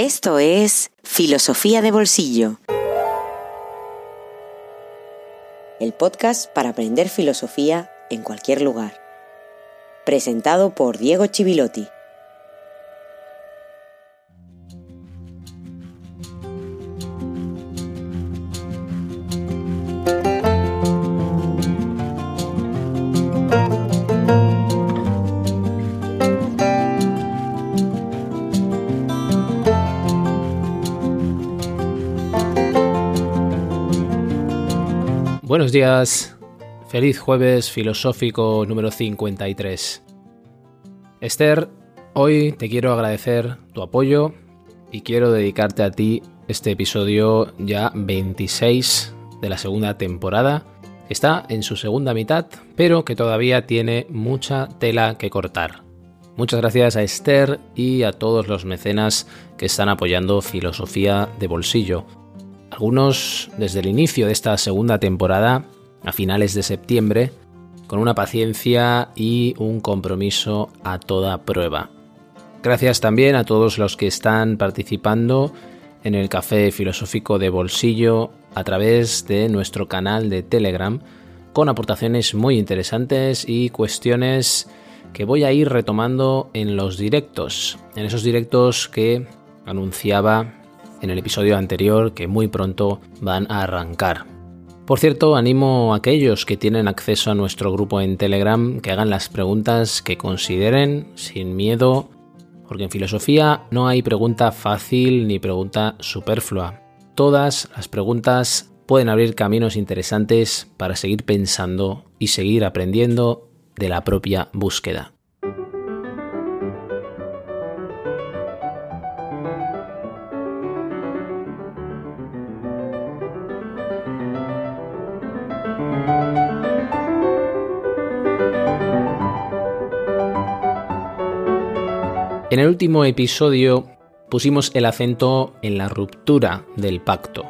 Esto es Filosofía de Bolsillo. El podcast para aprender filosofía en cualquier lugar. Presentado por Diego Chivilotti. Feliz jueves filosófico número 53. Esther, hoy te quiero agradecer tu apoyo y quiero dedicarte a ti este episodio ya 26 de la segunda temporada. Está en su segunda mitad, pero que todavía tiene mucha tela que cortar. Muchas gracias a Esther y a todos los mecenas que están apoyando Filosofía de Bolsillo algunos desde el inicio de esta segunda temporada, a finales de septiembre, con una paciencia y un compromiso a toda prueba. Gracias también a todos los que están participando en el Café Filosófico de Bolsillo a través de nuestro canal de Telegram, con aportaciones muy interesantes y cuestiones que voy a ir retomando en los directos, en esos directos que anunciaba en el episodio anterior que muy pronto van a arrancar. Por cierto, animo a aquellos que tienen acceso a nuestro grupo en Telegram que hagan las preguntas que consideren sin miedo, porque en filosofía no hay pregunta fácil ni pregunta superflua. Todas las preguntas pueden abrir caminos interesantes para seguir pensando y seguir aprendiendo de la propia búsqueda. En el último episodio pusimos el acento en la ruptura del pacto,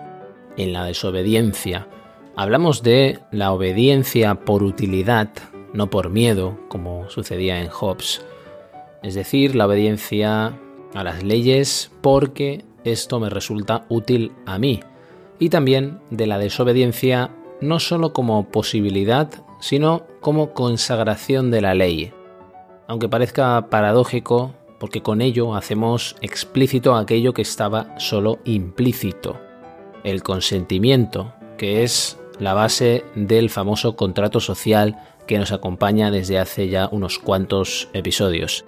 en la desobediencia. Hablamos de la obediencia por utilidad, no por miedo, como sucedía en Hobbes. Es decir, la obediencia a las leyes porque esto me resulta útil a mí. Y también de la desobediencia no solo como posibilidad, sino como consagración de la ley. Aunque parezca paradójico, porque con ello hacemos explícito aquello que estaba solo implícito, el consentimiento, que es la base del famoso contrato social que nos acompaña desde hace ya unos cuantos episodios.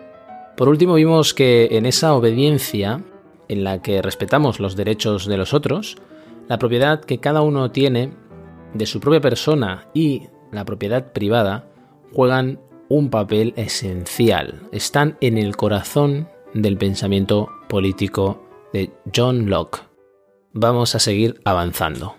Por último vimos que en esa obediencia, en la que respetamos los derechos de los otros, la propiedad que cada uno tiene de su propia persona y la propiedad privada juegan un papel esencial. Están en el corazón del pensamiento político de John Locke. Vamos a seguir avanzando.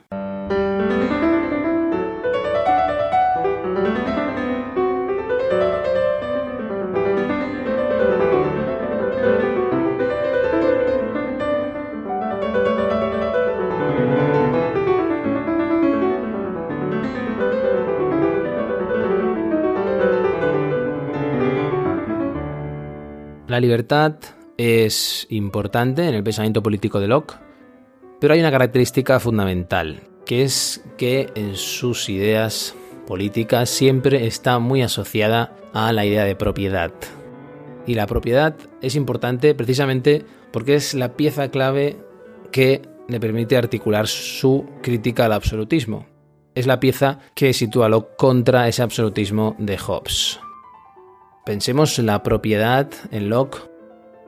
Libertad es importante en el pensamiento político de Locke, pero hay una característica fundamental, que es que en sus ideas políticas siempre está muy asociada a la idea de propiedad. Y la propiedad es importante precisamente porque es la pieza clave que le permite articular su crítica al absolutismo. Es la pieza que sitúa Locke contra ese absolutismo de Hobbes. Pensemos la propiedad en Locke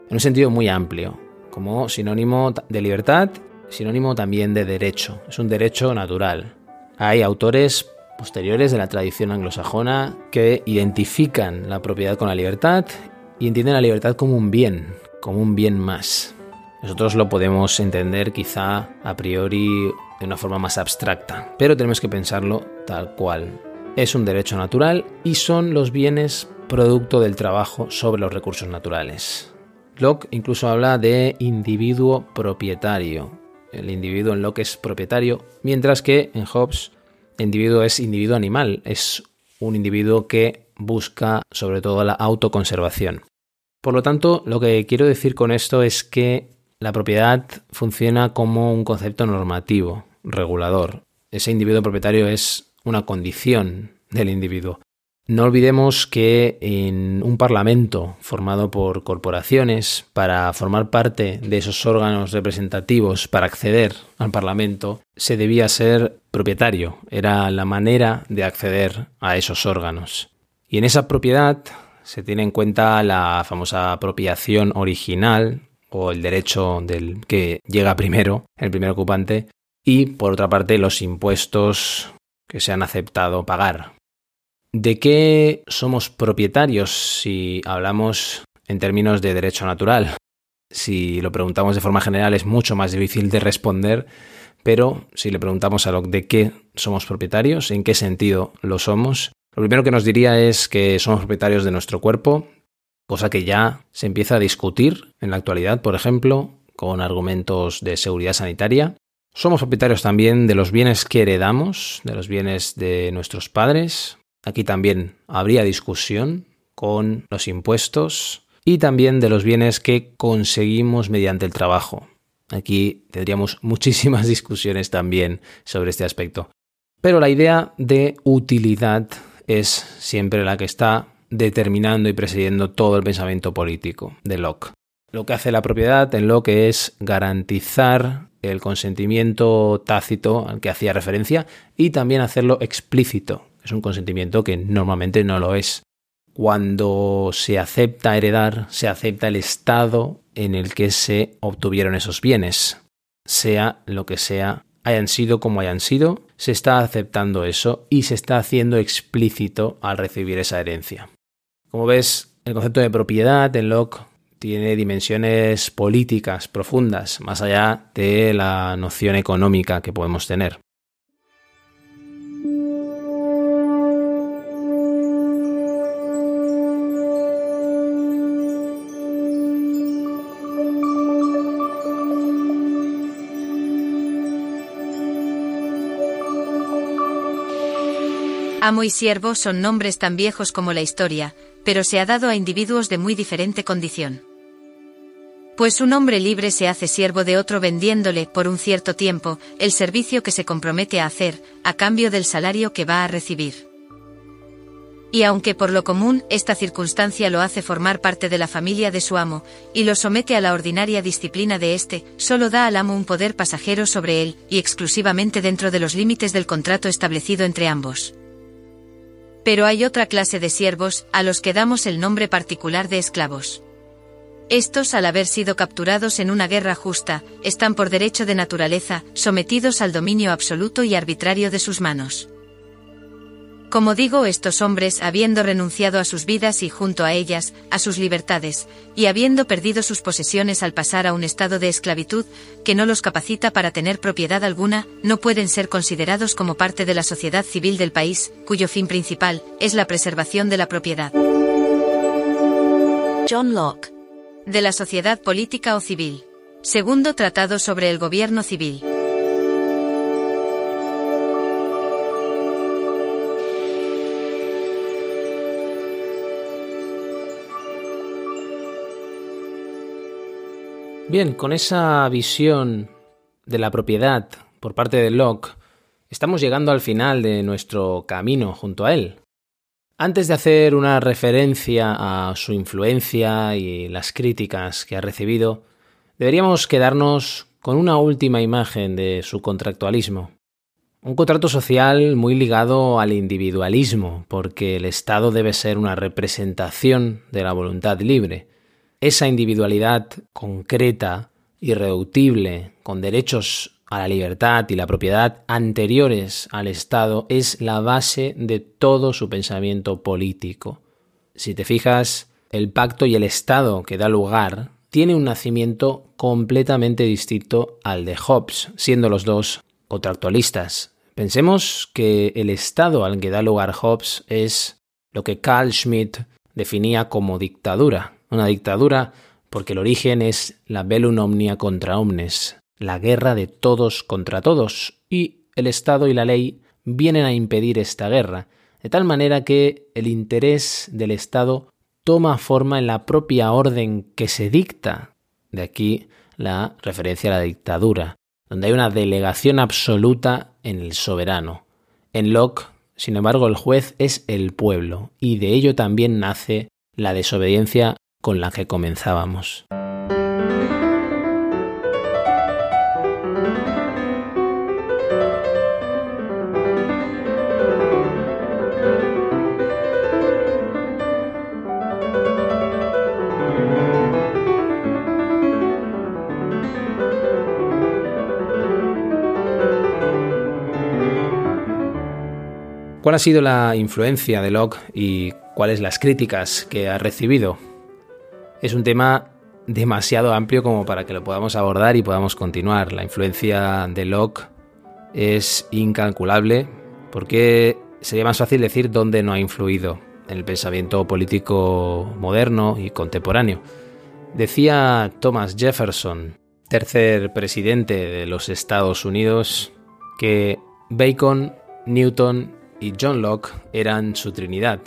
en un sentido muy amplio, como sinónimo de libertad, sinónimo también de derecho. Es un derecho natural. Hay autores posteriores de la tradición anglosajona que identifican la propiedad con la libertad y entienden la libertad como un bien, como un bien más. Nosotros lo podemos entender quizá a priori de una forma más abstracta, pero tenemos que pensarlo tal cual. Es un derecho natural y son los bienes producto del trabajo sobre los recursos naturales. Locke incluso habla de individuo propietario. El individuo en Locke es propietario, mientras que en Hobbes el individuo es individuo animal, es un individuo que busca sobre todo la autoconservación. Por lo tanto, lo que quiero decir con esto es que la propiedad funciona como un concepto normativo, regulador. Ese individuo propietario es una condición del individuo. No olvidemos que en un parlamento formado por corporaciones, para formar parte de esos órganos representativos, para acceder al parlamento, se debía ser propietario. Era la manera de acceder a esos órganos. Y en esa propiedad se tiene en cuenta la famosa apropiación original o el derecho del que llega primero, el primer ocupante, y por otra parte los impuestos que se han aceptado pagar ¿De qué somos propietarios si hablamos en términos de derecho natural? Si lo preguntamos de forma general es mucho más difícil de responder, pero si le preguntamos a lo de qué somos propietarios, en qué sentido lo somos, lo primero que nos diría es que somos propietarios de nuestro cuerpo, cosa que ya se empieza a discutir en la actualidad, por ejemplo, con argumentos de seguridad sanitaria. Somos propietarios también de los bienes que heredamos, de los bienes de nuestros padres, Aquí también habría discusión con los impuestos y también de los bienes que conseguimos mediante el trabajo. Aquí tendríamos muchísimas discusiones también sobre este aspecto. Pero la idea de utilidad es siempre la que está determinando y presidiendo todo el pensamiento político de Locke. Lo que hace la propiedad en Locke es garantizar el consentimiento tácito al que hacía referencia y también hacerlo explícito, es un consentimiento que normalmente no lo es. Cuando se acepta heredar, se acepta el estado en el que se obtuvieron esos bienes. Sea lo que sea, hayan sido como hayan sido, se está aceptando eso y se está haciendo explícito al recibir esa herencia. Como ves, el concepto de propiedad en Locke tiene dimensiones políticas profundas, más allá de la noción económica que podemos tener. Amo y siervo son nombres tan viejos como la historia, pero se ha dado a individuos de muy diferente condición. Pues un hombre libre se hace siervo de otro vendiéndole, por un cierto tiempo, el servicio que se compromete a hacer, a cambio del salario que va a recibir. Y aunque por lo común esta circunstancia lo hace formar parte de la familia de su amo, y lo somete a la ordinaria disciplina de éste, solo da al amo un poder pasajero sobre él, y exclusivamente dentro de los límites del contrato establecido entre ambos. Pero hay otra clase de siervos, a los que damos el nombre particular de esclavos. Estos, al haber sido capturados en una guerra justa, están por derecho de naturaleza, sometidos al dominio absoluto y arbitrario de sus manos. Como digo, estos hombres, habiendo renunciado a sus vidas y junto a ellas, a sus libertades, y habiendo perdido sus posesiones al pasar a un estado de esclavitud, que no los capacita para tener propiedad alguna, no pueden ser considerados como parte de la sociedad civil del país, cuyo fin principal es la preservación de la propiedad. John Locke. De la sociedad política o civil. Segundo Tratado sobre el Gobierno Civil. Bien, con esa visión de la propiedad por parte de Locke, estamos llegando al final de nuestro camino junto a él. Antes de hacer una referencia a su influencia y las críticas que ha recibido, deberíamos quedarnos con una última imagen de su contractualismo. Un contrato social muy ligado al individualismo, porque el Estado debe ser una representación de la voluntad libre, esa individualidad concreta, irreductible, con derechos a la libertad y la propiedad anteriores al Estado, es la base de todo su pensamiento político. Si te fijas, el pacto y el Estado que da lugar tiene un nacimiento completamente distinto al de Hobbes, siendo los dos contractualistas. Pensemos que el Estado al que da lugar Hobbes es lo que Carl Schmitt definía como dictadura, una dictadura porque el origen es la bellum omnia contra omnes, la guerra de todos contra todos, y el Estado y la ley vienen a impedir esta guerra, de tal manera que el interés del Estado toma forma en la propia orden que se dicta. De aquí la referencia a la dictadura, donde hay una delegación absoluta en el soberano. En Locke, sin embargo, el juez es el pueblo, y de ello también nace la desobediencia con la que comenzábamos. ¿Cuál ha sido la influencia de Locke y cuáles las críticas que ha recibido? Es un tema demasiado amplio como para que lo podamos abordar y podamos continuar. La influencia de Locke es incalculable porque sería más fácil decir dónde no ha influido en el pensamiento político moderno y contemporáneo. Decía Thomas Jefferson, tercer presidente de los Estados Unidos, que Bacon, Newton y John Locke eran su Trinidad.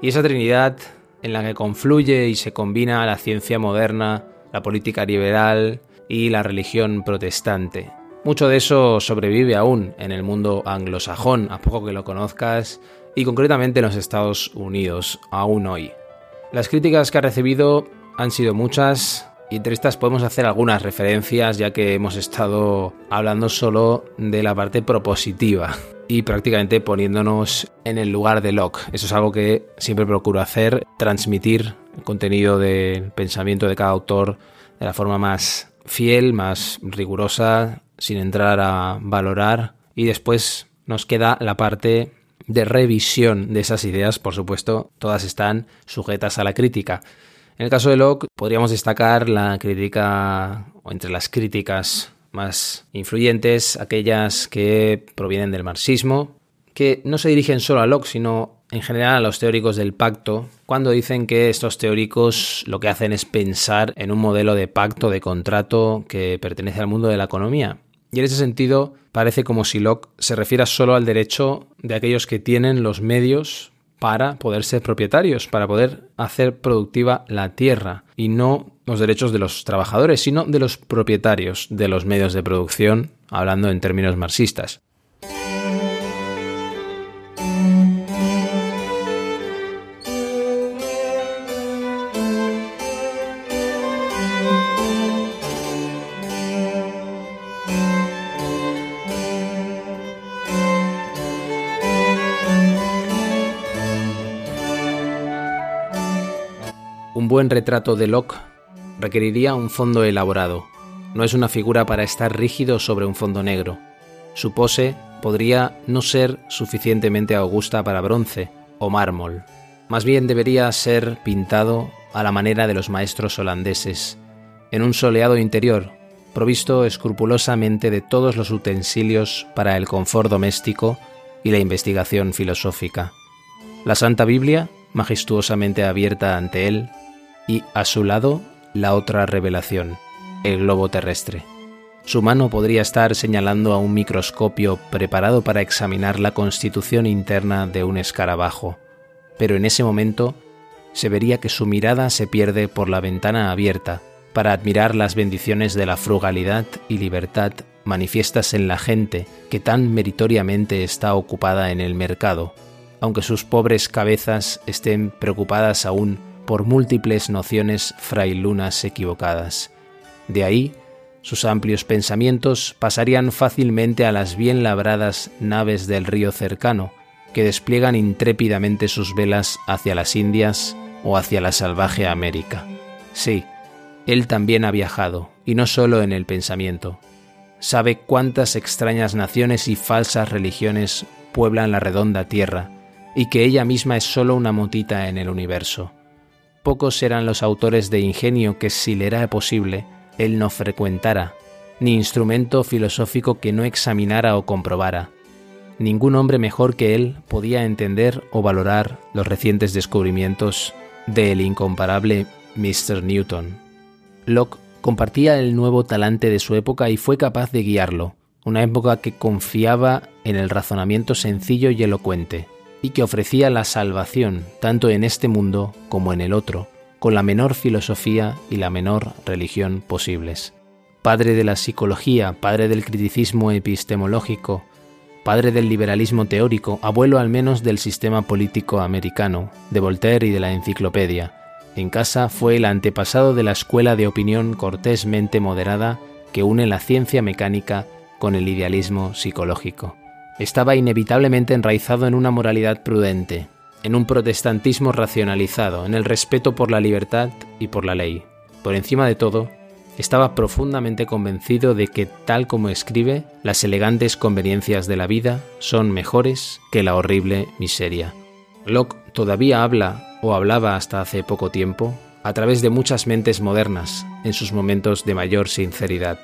Y esa Trinidad en la que confluye y se combina la ciencia moderna, la política liberal y la religión protestante. Mucho de eso sobrevive aún en el mundo anglosajón, a poco que lo conozcas, y concretamente en los Estados Unidos, aún hoy. Las críticas que ha recibido han sido muchas, y entre estas podemos hacer algunas referencias, ya que hemos estado hablando solo de la parte propositiva y prácticamente poniéndonos en el lugar de Locke. Eso es algo que siempre procuro hacer, transmitir el contenido del pensamiento de cada autor de la forma más fiel, más rigurosa, sin entrar a valorar. Y después nos queda la parte de revisión de esas ideas, por supuesto, todas están sujetas a la crítica. En el caso de Locke podríamos destacar la crítica, o entre las críticas más influyentes, aquellas que provienen del marxismo, que no se dirigen solo a Locke, sino en general a los teóricos del pacto, cuando dicen que estos teóricos lo que hacen es pensar en un modelo de pacto, de contrato que pertenece al mundo de la economía. Y en ese sentido, parece como si Locke se refiera solo al derecho de aquellos que tienen los medios para poder ser propietarios, para poder hacer productiva la tierra y no los derechos de los trabajadores, sino de los propietarios de los medios de producción, hablando en términos marxistas. Buen retrato de Locke requeriría un fondo elaborado. No es una figura para estar rígido sobre un fondo negro. Su pose podría no ser suficientemente augusta para bronce o mármol. Más bien debería ser pintado a la manera de los maestros holandeses, en un soleado interior, provisto escrupulosamente de todos los utensilios para el confort doméstico y la investigación filosófica. La Santa Biblia, majestuosamente abierta ante él, y a su lado la otra revelación, el globo terrestre. Su mano podría estar señalando a un microscopio preparado para examinar la constitución interna de un escarabajo, pero en ese momento se vería que su mirada se pierde por la ventana abierta para admirar las bendiciones de la frugalidad y libertad manifiestas en la gente que tan meritoriamente está ocupada en el mercado, aunque sus pobres cabezas estén preocupadas aún por múltiples nociones frailunas equivocadas. De ahí, sus amplios pensamientos pasarían fácilmente a las bien labradas naves del río cercano, que despliegan intrépidamente sus velas hacia las Indias o hacia la salvaje América. Sí, él también ha viajado, y no solo en el pensamiento. Sabe cuántas extrañas naciones y falsas religiones pueblan la redonda tierra, y que ella misma es solo una motita en el universo. Pocos serán los autores de ingenio que, si le era posible, él no frecuentara, ni instrumento filosófico que no examinara o comprobara. Ningún hombre mejor que él podía entender o valorar los recientes descubrimientos del incomparable Mr. Newton. Locke compartía el nuevo talante de su época y fue capaz de guiarlo, una época que confiaba en el razonamiento sencillo y elocuente, y que ofrecía la salvación tanto en este mundo como en el otro, con la menor filosofía y la menor religión posibles. padre de la psicología, padre del criticismo epistemológico, padre del liberalismo teórico, abuelo al menos del sistema político americano, de Voltaire y de la enciclopedia. En casa fue el antepasado de la escuela de opinión cortésmente moderada que une la ciencia mecánica con el idealismo psicológico. Estaba inevitablemente enraizado en una moralidad prudente, en un protestantismo racionalizado, en el respeto por la libertad y por la ley. Por encima de todo, estaba profundamente convencido de que, tal como escribe, las elegantes conveniencias de la vida son mejores que la horrible miseria. Locke todavía habla, o hablaba hasta hace poco tiempo, a través de muchas mentes modernas en sus momentos de mayor sinceridad,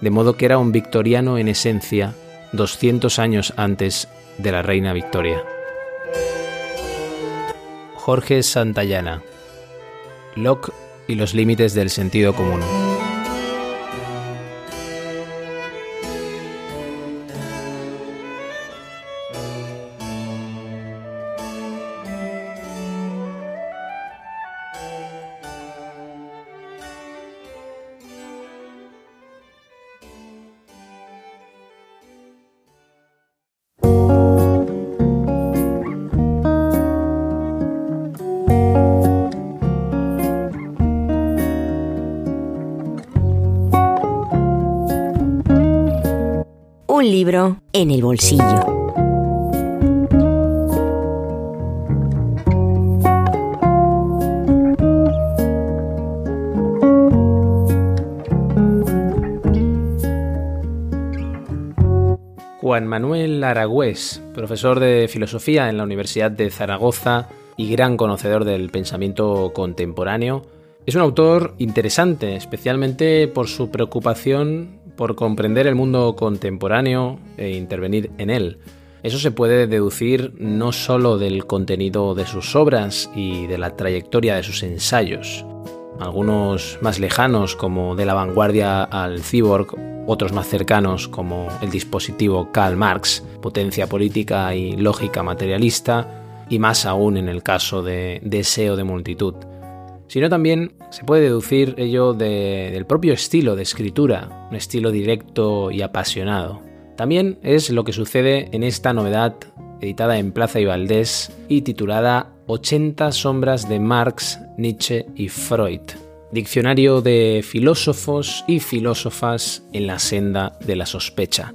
de modo que era un victoriano en esencia 200 años antes de la reina Victoria. Jorge Santayana Locke y los límites del sentido común. En el bolsillo. Juan Manuel Aragüés, profesor de filosofía en la Universidad de Zaragoza y gran conocedor del pensamiento contemporáneo, es un autor interesante, especialmente por su preocupación por comprender el mundo contemporáneo e intervenir en él. Eso se puede deducir no solo del contenido de sus obras y de la trayectoria de sus ensayos, algunos más lejanos como De la vanguardia al cyborg, otros más cercanos como el dispositivo Karl Marx, potencia política y lógica materialista, y más aún en el caso de Deseo de multitud sino también se puede deducir ello del propio estilo de escritura, un estilo directo y apasionado. También es lo que sucede en esta novedad editada en Plaza y Valdés y titulada 80 sombras de Marx, Nietzsche y Freud. Diccionario de filósofos y filósofas en la senda de la sospecha,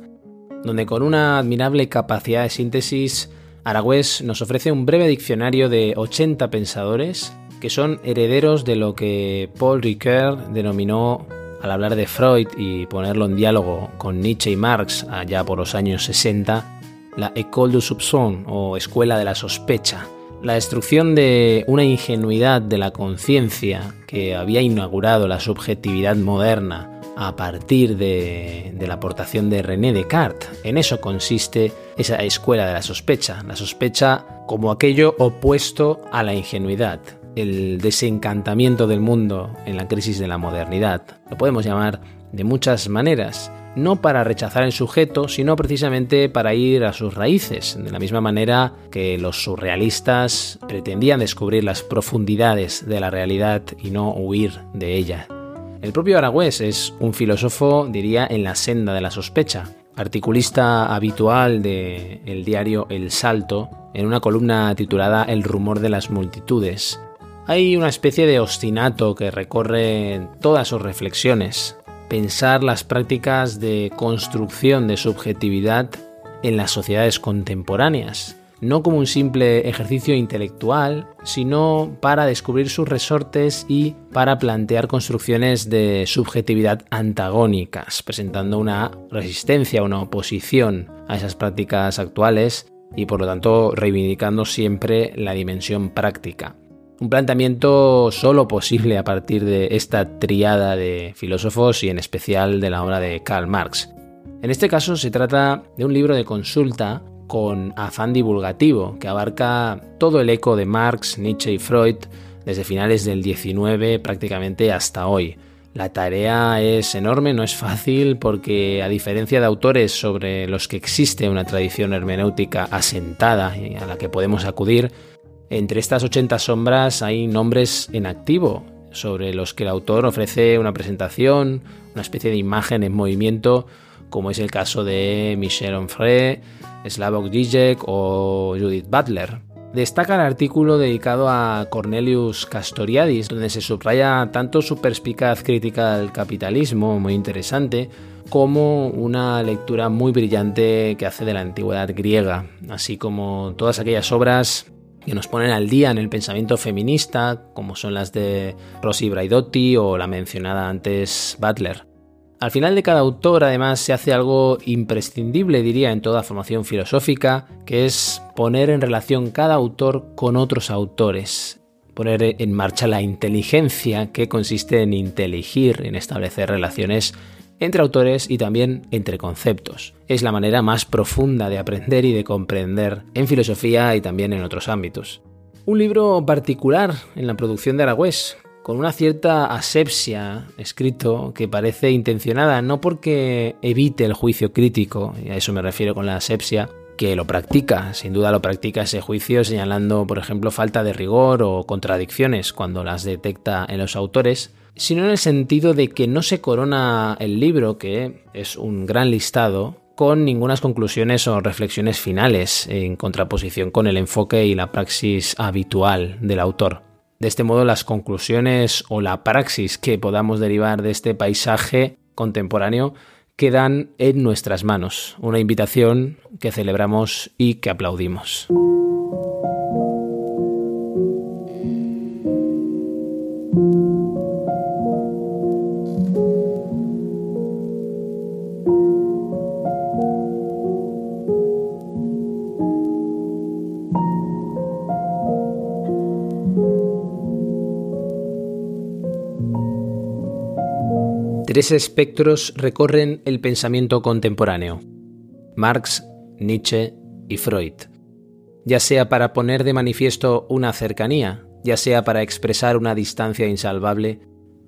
donde con una admirable capacidad de síntesis, Aragüés nos ofrece un breve diccionario de 80 pensadores que son herederos de lo que Paul Ricoeur denominó al hablar de Freud y ponerlo en diálogo con Nietzsche y Marx allá por los años 60, la École du soupçon o Escuela de la Sospecha, la destrucción de una ingenuidad de la conciencia que había inaugurado la subjetividad moderna a partir de, de, la aportación de René Descartes. En eso consiste esa escuela de la sospecha, la sospecha como aquello opuesto a la ingenuidad, el desencantamiento del mundo en la crisis de la modernidad. Lo podemos llamar de muchas maneras, no para rechazar el sujeto, sino precisamente para ir a sus raíces, de la misma manera que los surrealistas pretendían descubrir las profundidades de la realidad y no huir de ella. El propio Aragüés es un filósofo, diría, en la senda de la sospecha, articulista habitual del diario El Salto, en una columna titulada El rumor de las multitudes, hay una especie de ostinato que recorre todas sus reflexiones. Pensar las prácticas de construcción de subjetividad en las sociedades contemporáneas, no como un simple ejercicio intelectual, sino para descubrir sus resortes y para plantear construcciones de subjetividad antagónicas, presentando una resistencia, una oposición a esas prácticas actuales y por lo tanto reivindicando siempre la dimensión práctica. Un planteamiento solo posible a partir de esta triada de filósofos y en especial de la obra de Karl Marx. En este caso se trata de un libro de consulta con afán divulgativo que abarca todo el eco de Marx, Nietzsche y Freud desde finales del 19 prácticamente hasta hoy. La tarea es enorme, no es fácil porque a diferencia de autores sobre los que existe una tradición hermenéutica asentada y a la que podemos acudir, entre estas 80 sombras hay nombres en activo, sobre los que el autor ofrece una presentación, una especie de imagen en movimiento, como es el caso de Michel Onfray, Slavoj Žižek o Judith Butler. Destaca el artículo dedicado a Cornelius Castoriadis, donde se subraya tanto su perspicaz crítica al capitalismo, muy interesante, como una lectura muy brillante que hace de la antigüedad griega, así como todas aquellas obras que nos ponen al día en el pensamiento feminista, como son las de Rosy Braidotti o la mencionada antes Butler. Al final de cada autor, además, se hace algo imprescindible, diría, en toda formación filosófica, que es poner en relación cada autor con otros autores, poner en marcha la inteligencia, que consiste en inteligir, en establecer relaciones entre autores y también entre conceptos. Es la manera más profunda de aprender y de comprender en filosofía y también en otros ámbitos. Un libro particular en la producción de Aragüés, con una cierta asepsia escrito que parece intencionada, no porque evite el juicio crítico, y a eso me refiero con la asepsia, que lo practica, sin duda lo practica ese juicio señalando, por ejemplo, falta de rigor o contradicciones cuando las detecta en los autores, sino en el sentido de que no se corona el libro, que es un gran listado, con ninguna conclusiones o reflexiones finales, en contraposición con el enfoque y la praxis habitual del autor. De este modo, las conclusiones o la praxis que podamos derivar de este paisaje contemporáneo quedan en nuestras manos, una invitación que celebramos y que aplaudimos. Tres espectros recorren el pensamiento contemporáneo. Marx, Nietzsche y Freud. Ya sea para poner de manifiesto una cercanía, ya sea para expresar una distancia insalvable,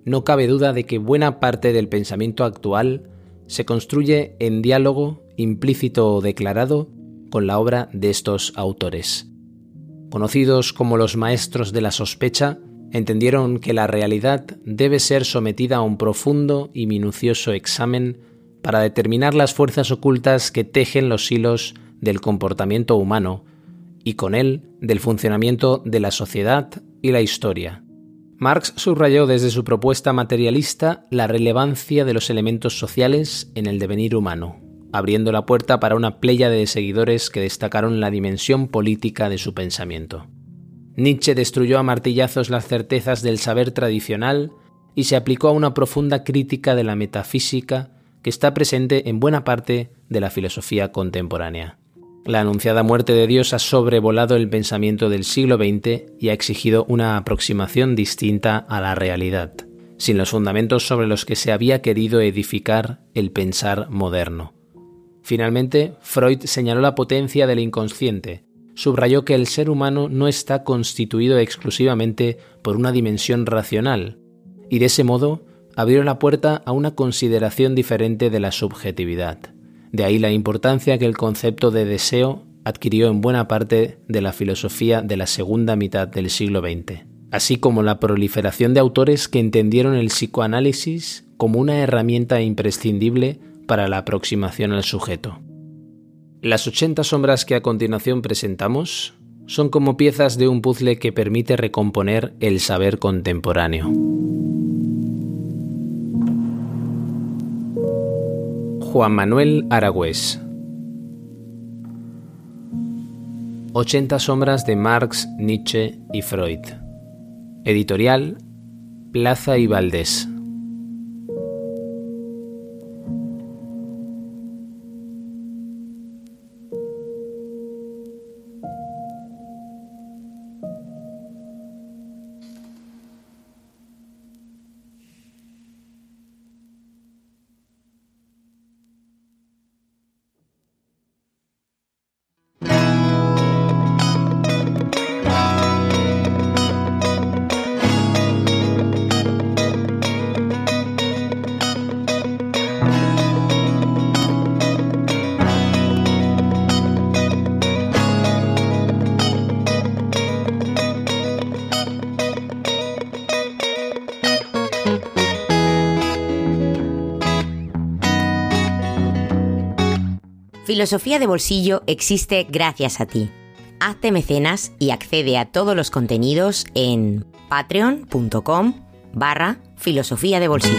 no cabe duda de que buena parte del pensamiento actual se construye en diálogo implícito o declarado con la obra de estos autores. Conocidos como los maestros de la sospecha, entendieron que la realidad debe ser sometida a un profundo y minucioso examen para determinar las fuerzas ocultas que tejen los hilos del comportamiento humano y con él del funcionamiento de la sociedad y la historia. Marx subrayó desde su propuesta materialista la relevancia de los elementos sociales en el devenir humano, abriendo la puerta para una playa de seguidores que destacaron la dimensión política de su pensamiento. Nietzsche destruyó a martillazos las certezas del saber tradicional y se aplicó a una profunda crítica de la metafísica que está presente en buena parte de la filosofía contemporánea. La anunciada muerte de Dios ha sobrevolado el pensamiento del siglo XX y ha exigido una aproximación distinta a la realidad, sin los fundamentos sobre los que se había querido edificar el pensar moderno. Finalmente, Freud señaló la potencia del inconsciente, subrayó que el ser humano no está constituido exclusivamente por una dimensión racional, y de ese modo abrió la puerta a una consideración diferente de la subjetividad. De ahí la importancia que el concepto de deseo adquirió en buena parte de la filosofía de la segunda mitad del siglo XX, así como la proliferación de autores que entendieron el psicoanálisis como una herramienta imprescindible para la aproximación al sujeto. Las 80 sombras que a continuación presentamos son como piezas de un puzzle que permite recomponer el saber contemporáneo. Juan Manuel Aragüés 80 sombras de Marx, Nietzsche y Freud. Editorial Plaza y Valdés. Filosofía de Bolsillo existe gracias a ti. Hazte mecenas y accede a todos los contenidos en patreon.com barra filosofía de bolsillo.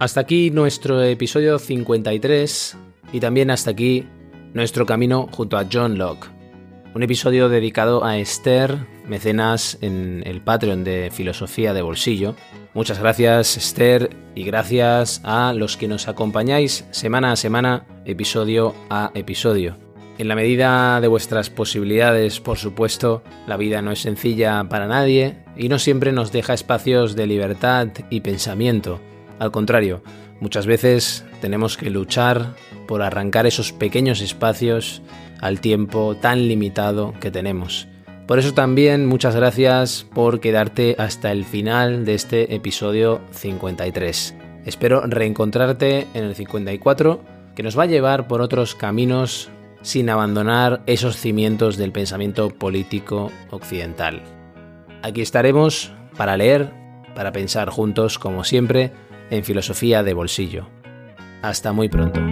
Hasta aquí nuestro episodio 53 y también hasta aquí nuestro camino junto a John Locke. Un episodio dedicado a Esther, mecenas en el Patreon de Filosofía de Bolsillo. Muchas gracias Esther y gracias a los que nos acompañáis semana a semana, episodio a episodio. En la medida de vuestras posibilidades, por supuesto, la vida no es sencilla para nadie y no siempre nos deja espacios de libertad y pensamiento. Al contrario, muchas veces tenemos que luchar por arrancar esos pequeños espacios al tiempo tan limitado que tenemos. Por eso también muchas gracias por quedarte hasta el final de este episodio 53. Espero reencontrarte en el 54, que nos va a llevar por otros caminos sin abandonar esos cimientos del pensamiento político occidental. Aquí estaremos para leer, para pensar juntos, como siempre, en filosofía de bolsillo. Hasta muy pronto.